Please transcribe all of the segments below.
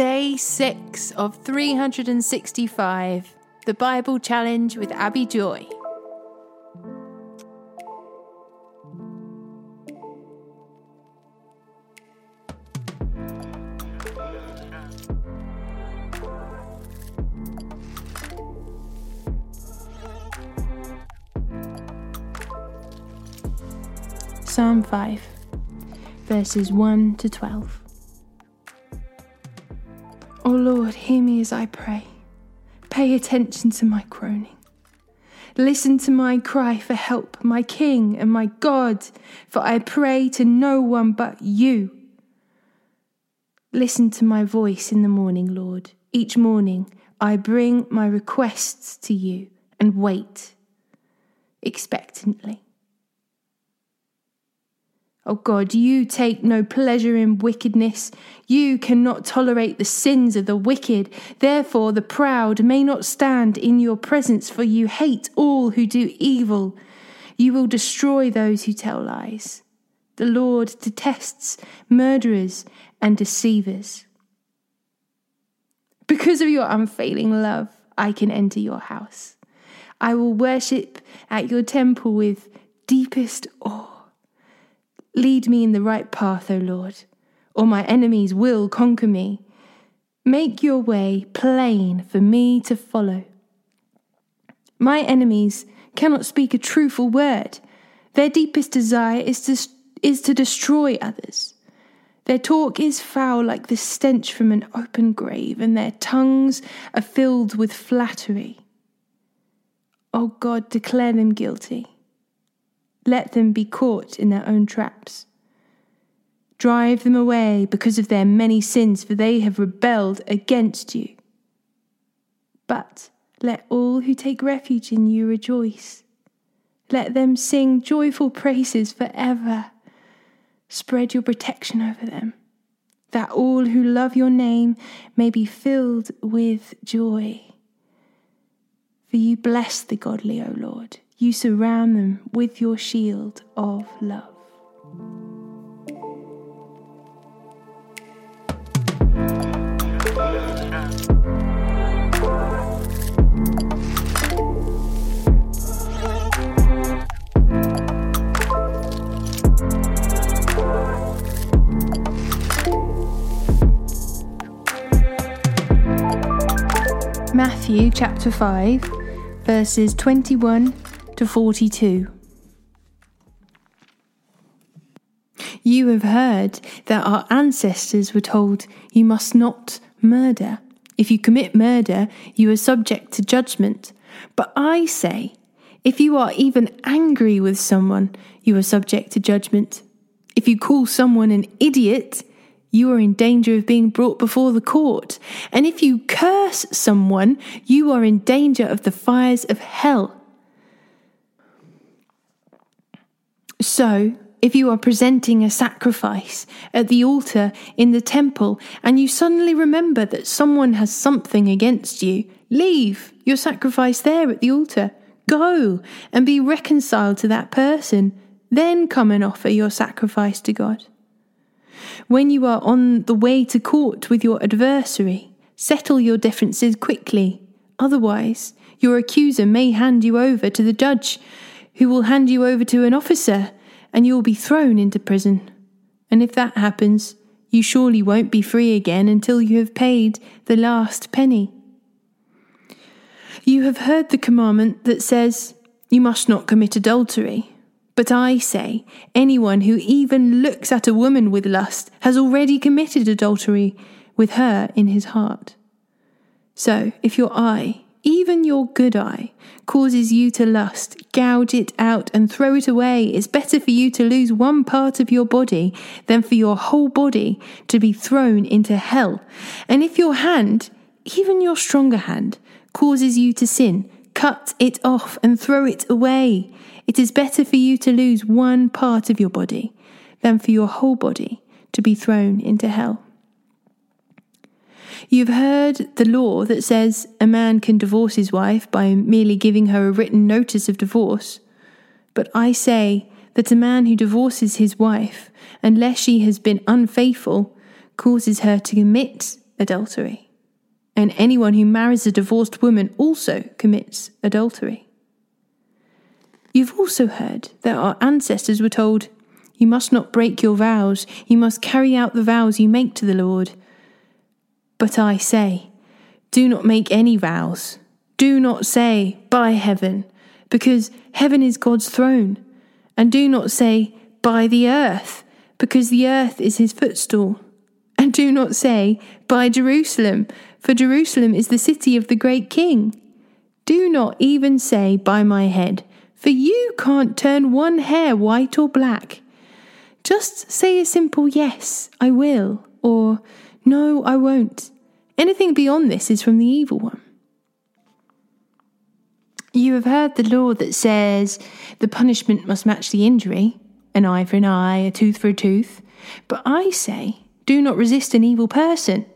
Day 6 of 365 The Bible Challenge with Abi Joy. Psalm 5, verses 1 to 12. O Lord, hear me as I pray. Pay attention to my groaning. Listen to my cry for help, my King and my God, for I pray to no one but you. Listen to my voice in the morning, Lord. Each morning I bring my requests to you and wait expectantly. Oh God, you take no pleasure in wickedness. You cannot tolerate the sins of the wicked. Therefore, the proud may not stand in your presence, for you hate all who do evil. You will destroy those who tell lies. The Lord detests murderers and deceivers. Because of your unfailing love, I can enter your house. I will worship at your temple with deepest awe. Lead me in the right path, O Lord, or my enemies will conquer me. Make your way plain for me to follow. My enemies cannot speak a truthful word. Their deepest desire is to, is to destroy others. Their talk is foul like the stench from an open grave, and their tongues are filled with flattery. O oh God, declare them guilty. Let them be caught in their own traps. Drive them away because of their many sins, for they have rebelled against you. But let all who take refuge in you rejoice. Let them sing joyful praises forever. Spread your protection over them, that all who love your name may be filled with joy. For you bless the godly, O Lord. You surround them with your shield of love. Matthew chapter 5, verses 21 to 42. You have heard that our ancestors were told, You must not murder. If you commit murder, you are subject to judgment. But I say, if you are even angry with someone, you are subject to judgment. If you call someone an idiot, you are in danger of being brought before the court. And if you curse someone, you are in danger of the fires of hell. So, if you are presenting a sacrifice at the altar in the temple and you suddenly remember that someone has something against you, leave your sacrifice there at the altar. Go and be reconciled to that person. Then come and offer your sacrifice to God. When you are on the way to court with your adversary, settle your differences quickly. Otherwise, your accuser may hand you over to the judge who will hand you over to an officer, and you will be thrown into prison. And if that happens, you surely won't be free again until you have paid the last penny. You have heard the commandment that says, You must not commit adultery. But I say, anyone who even looks at a woman with lust has already committed adultery with her in his heart. So, if your eye even your good eye causes you to lust, gouge it out and throw it away. It's better for you to lose one part of your body than for your whole body to be thrown into hell. And if your hand, even your stronger hand, causes you to sin, cut it off and throw it away. It is better for you to lose one part of your body than for your whole body to be thrown into hell. You've heard the law that says a man can divorce his wife by merely giving her a written notice of divorce. But I say that a man who divorces his wife, unless she has been unfaithful, causes her to commit adultery. And anyone who marries a divorced woman also commits adultery. You've also heard that our ancestors were told, You must not break your vows, you must carry out the vows you make to the Lord. But I say, Do not make any vows. Do not say, By heaven, because heaven is God's throne. And do not say, By the earth, because the earth is his footstool. And do not say, By Jerusalem, for Jerusalem is the city of the great king. Do not even say, By my head for you can't turn one hair white or black. Just say a simple yes, I will, or no, I won't. Anything beyond this is from the evil one. You have heard the law that says the punishment must match the injury an eye for an eye, a tooth for a tooth. But I say, do not resist an evil person.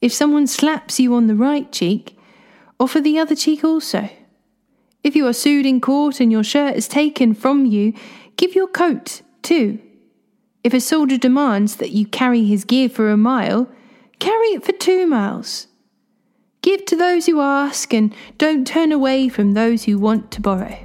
If someone slaps you on the right cheek, offer the other cheek also. If you are sued in court and your shirt is taken from you, give your coat too. If a soldier demands that you carry his gear for a mile, carry it for two miles. Give to those who ask and don't turn away from those who want to borrow.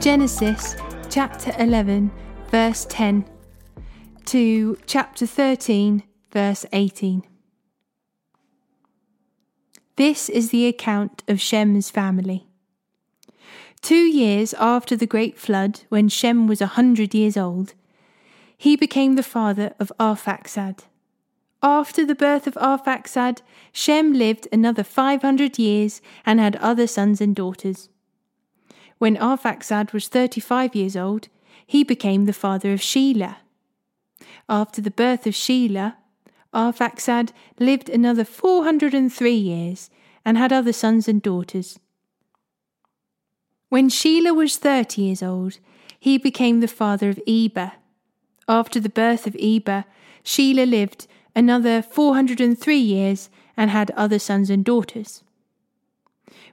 Genesis chapter 11, verse 10 to chapter 13, verse 18. This is the account of Shem's family. Two years after the great flood, when Shem was a hundred years old, he became the father of Arphaxad. After the birth of Arphaxad, Shem lived another five hundred years and had other sons and daughters. When Arphaxad was 35 years old, he became the father of Shelah. After the birth of Shelah, Arphaxad lived another 403 years and had other sons and daughters. When Shelah was 30 years old, he became the father of Eber. After the birth of Eber, Shelah lived another 403 years and had other sons and daughters.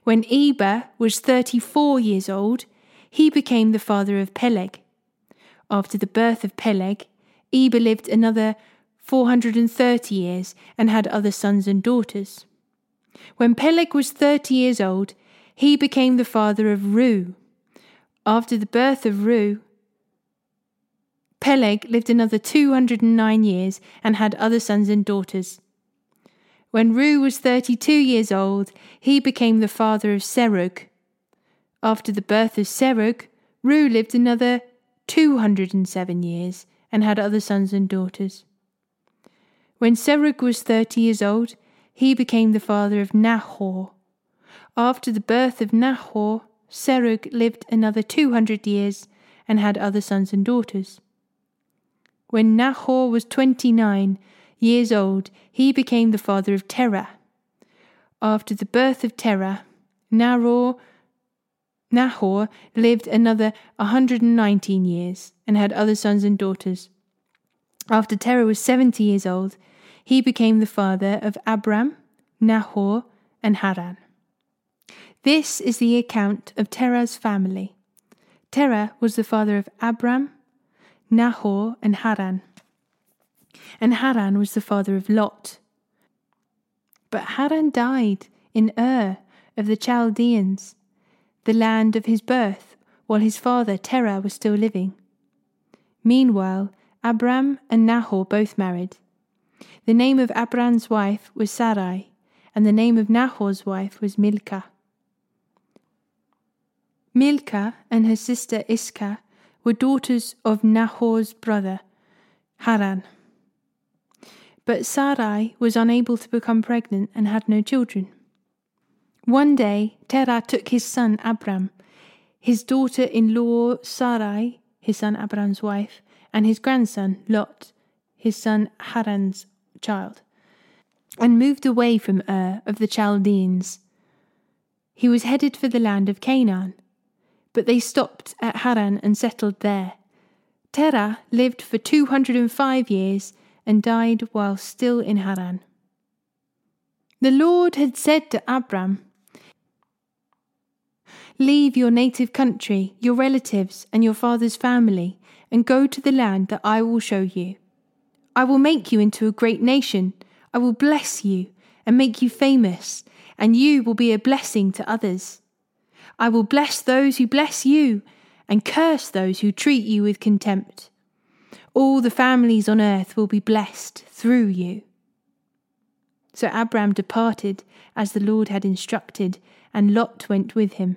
When Eber was 34 years old, he became the father of Peleg. After the birth of Peleg, Eber lived another 430 years and had other sons and daughters. When Peleg was 30 years old, he became the father of Reu. After the birth of Reu, Peleg lived another 209 years and had other sons and daughters. When Reu was 32 years old, he became the father of Serug. After the birth of Serug, Reu lived another 207 years and had other sons and daughters. When Serug was 30 years old, he became the father of Nahor. After the birth of Nahor, Serug lived another 200 years and had other sons and daughters. When Nahor was 29, years old, he became the father of Terah. After the birth of Terah, Nahor, Nahor lived another 119 years and had other sons and daughters. After Terah was 70 years old, he became the father of Abram, Nahor, and Haran. This is the account of Terah's family. Terah was the father of Abram, Nahor, and Haran and Haran was the father of Lot. But Haran died in Ur of the Chaldeans, the land of his birth, while his father Terah was still living. Meanwhile, Abram and Nahor both married. The name of Abram's wife was Sarai, and the name of Nahor's wife was Milcah. Milcah and her sister Iscah were daughters of Nahor's brother, Haran. But Sarai was unable to become pregnant and had no children. One day, Terah took his son Abram, his daughter in law Sarai, his son Abram's wife, and his grandson Lot, his son Haran's child, and moved away from Ur of the Chaldeans. He was headed for the land of Canaan. but they stopped at Haran and settled there. Terah lived for 205 years and died while still in Haran. The Lord had said to Abram, Leave your native country, your relatives, and your father's family, and go to the land that I will show you. I will make you into a great nation. I will bless you and make you famous, and you will be a blessing to others. I will bless those who bless you, and curse those who treat you with contempt. All the families on earth will be blessed through you. So Abram departed as the Lord had instructed, and Lot went with him.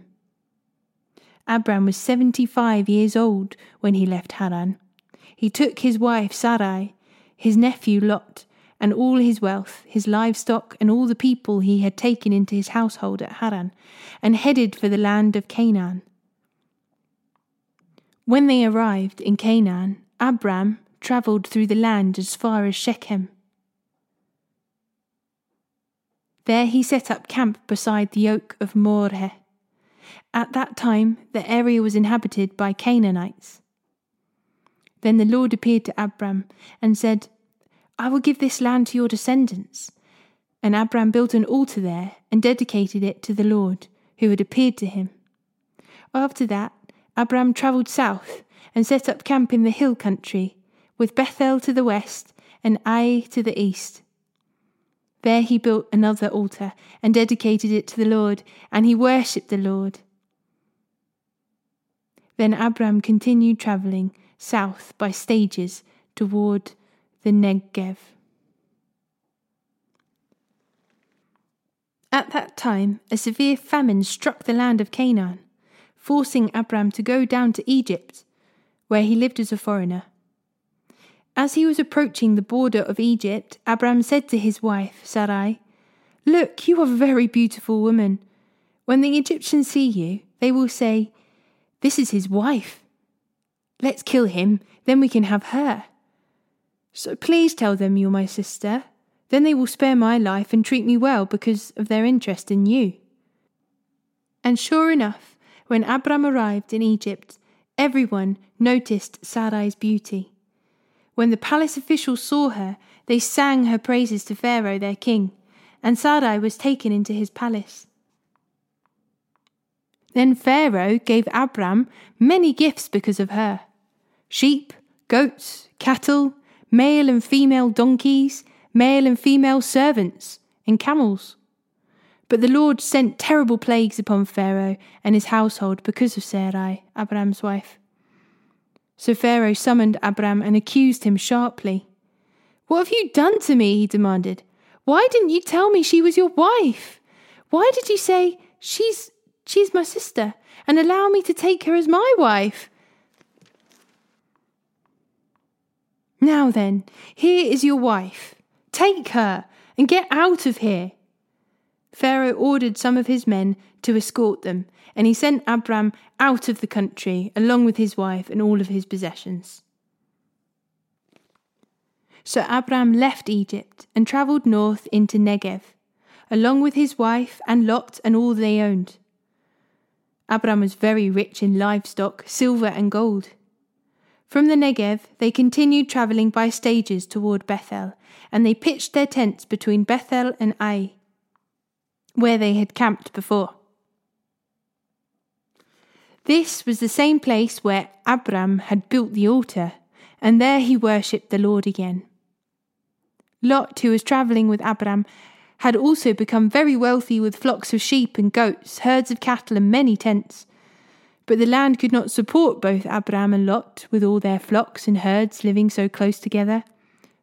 Abram was seventy five years old when he left Haran. He took his wife Sarai, his nephew Lot, and all his wealth, his livestock, and all the people he had taken into his household at Haran, and headed for the land of Canaan. When they arrived in Canaan, Abram travelled through the land as far as Shechem. There he set up camp beside the oak of Moreh. At that time, the area was inhabited by Canaanites. Then the Lord appeared to Abram and said, I will give this land to your descendants. And Abram built an altar there and dedicated it to the Lord, who had appeared to him. After that, Abram travelled south and set up camp in the hill country, with Bethel to the west and Ai to the east. There he built another altar and dedicated it to the Lord, and he worshipped the Lord. Then Abram continued travelling south by stages toward the Negev. At that time, a severe famine struck the land of Canaan, forcing Abram to go down to Egypt, where he lived as a foreigner. As he was approaching the border of Egypt, Abram said to his wife, Sarai, Look, you are a very beautiful woman. When the Egyptians see you, they will say, This is his wife. Let's kill him, then we can have her. So please tell them you're my sister. Then they will spare my life and treat me well because of their interest in you. And sure enough, when Abram arrived in Egypt, everyone noticed Sarai's beauty. When the palace officials saw her, they sang her praises to Pharaoh their king, and Sarai was taken into his palace. Then Pharaoh gave Abram many gifts because of her sheep, goats, cattle, male and female donkeys, male and female servants, and camels. But the Lord sent terrible plagues upon Pharaoh and his household because of Sarai, Abram's wife. So Pharaoh summoned Abram and accused him sharply. What have you done to me? he demanded. Why didn't you tell me she was your wife? Why did you say, She's she's my sister, and allow me to take her as my wife? Now then, here is your wife. Take her and get out of here. Pharaoh ordered some of his men to escort them, and he sent Abram out of the country along with his wife and all of his possessions. So Abram left Egypt and travelled north into Negev, along with his wife and Lot and all they owned. Abram was very rich in livestock, silver, and gold. From the Negev, they continued travelling by stages toward Bethel, and they pitched their tents between Bethel and Ai, where they had camped before. This was the same place where Abram had built the altar, and there he worshipped the Lord again. Lot, who was travelling with Abram, had also become very wealthy with flocks of sheep and goats, herds of cattle, and many tents. But the land could not support both Abram and Lot, with all their flocks and herds living so close together.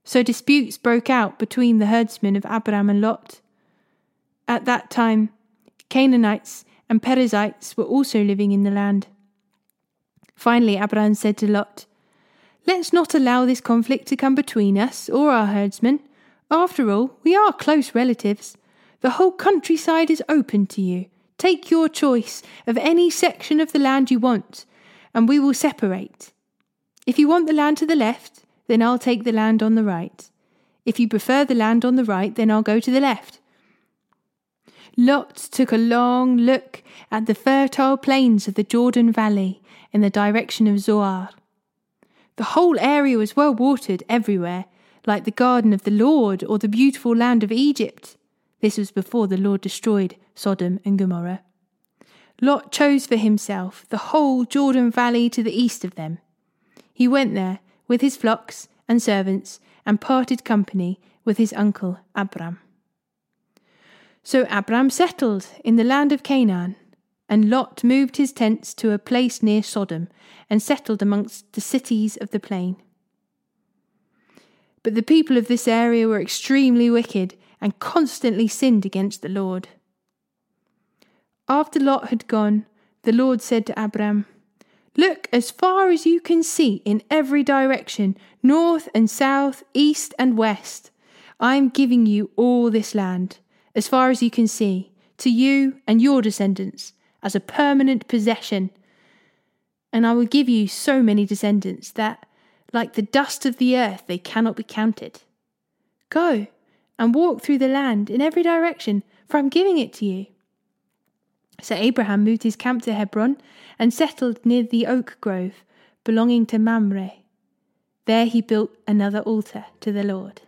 So disputes broke out between the herdsmen of Abram and Lot. At that time, Canaanites and Perizzites were also living in the land. Finally, Abram said to Lot, Let's not allow this conflict to come between us or our herdsmen. After all, we are close relatives. The whole countryside is open to you. Take your choice of any section of the land you want, and we will separate. If you want the land to the left, then I'll take the land on the right. If you prefer the land on the right, then I'll go to the left. Lot took a long look at the fertile plains of the Jordan Valley in the direction of Zoar. The whole area was well watered everywhere, like the garden of the Lord or the beautiful land of Egypt. This was before the Lord destroyed Sodom and Gomorrah. Lot chose for himself the whole Jordan Valley to the east of them. He went there with his flocks and servants and parted company with his uncle Abram. So Abram settled in the land of Canaan, and Lot moved his tents to a place near Sodom and settled amongst the cities of the plain. But the people of this area were extremely wicked and constantly sinned against the Lord. After Lot had gone, the Lord said to Abram, Look as far as you can see in every direction, north and south, east and west. I am giving you all this land, as far as you can see, to you and your descendants, as a permanent possession. And I will give you so many descendants that, like the dust of the earth, they cannot be counted. Go and walk through the land in every direction, for I am giving it to you. So Abraham moved his camp to Hebron and settled near the oak grove belonging to Mamre. There he built another altar to the Lord.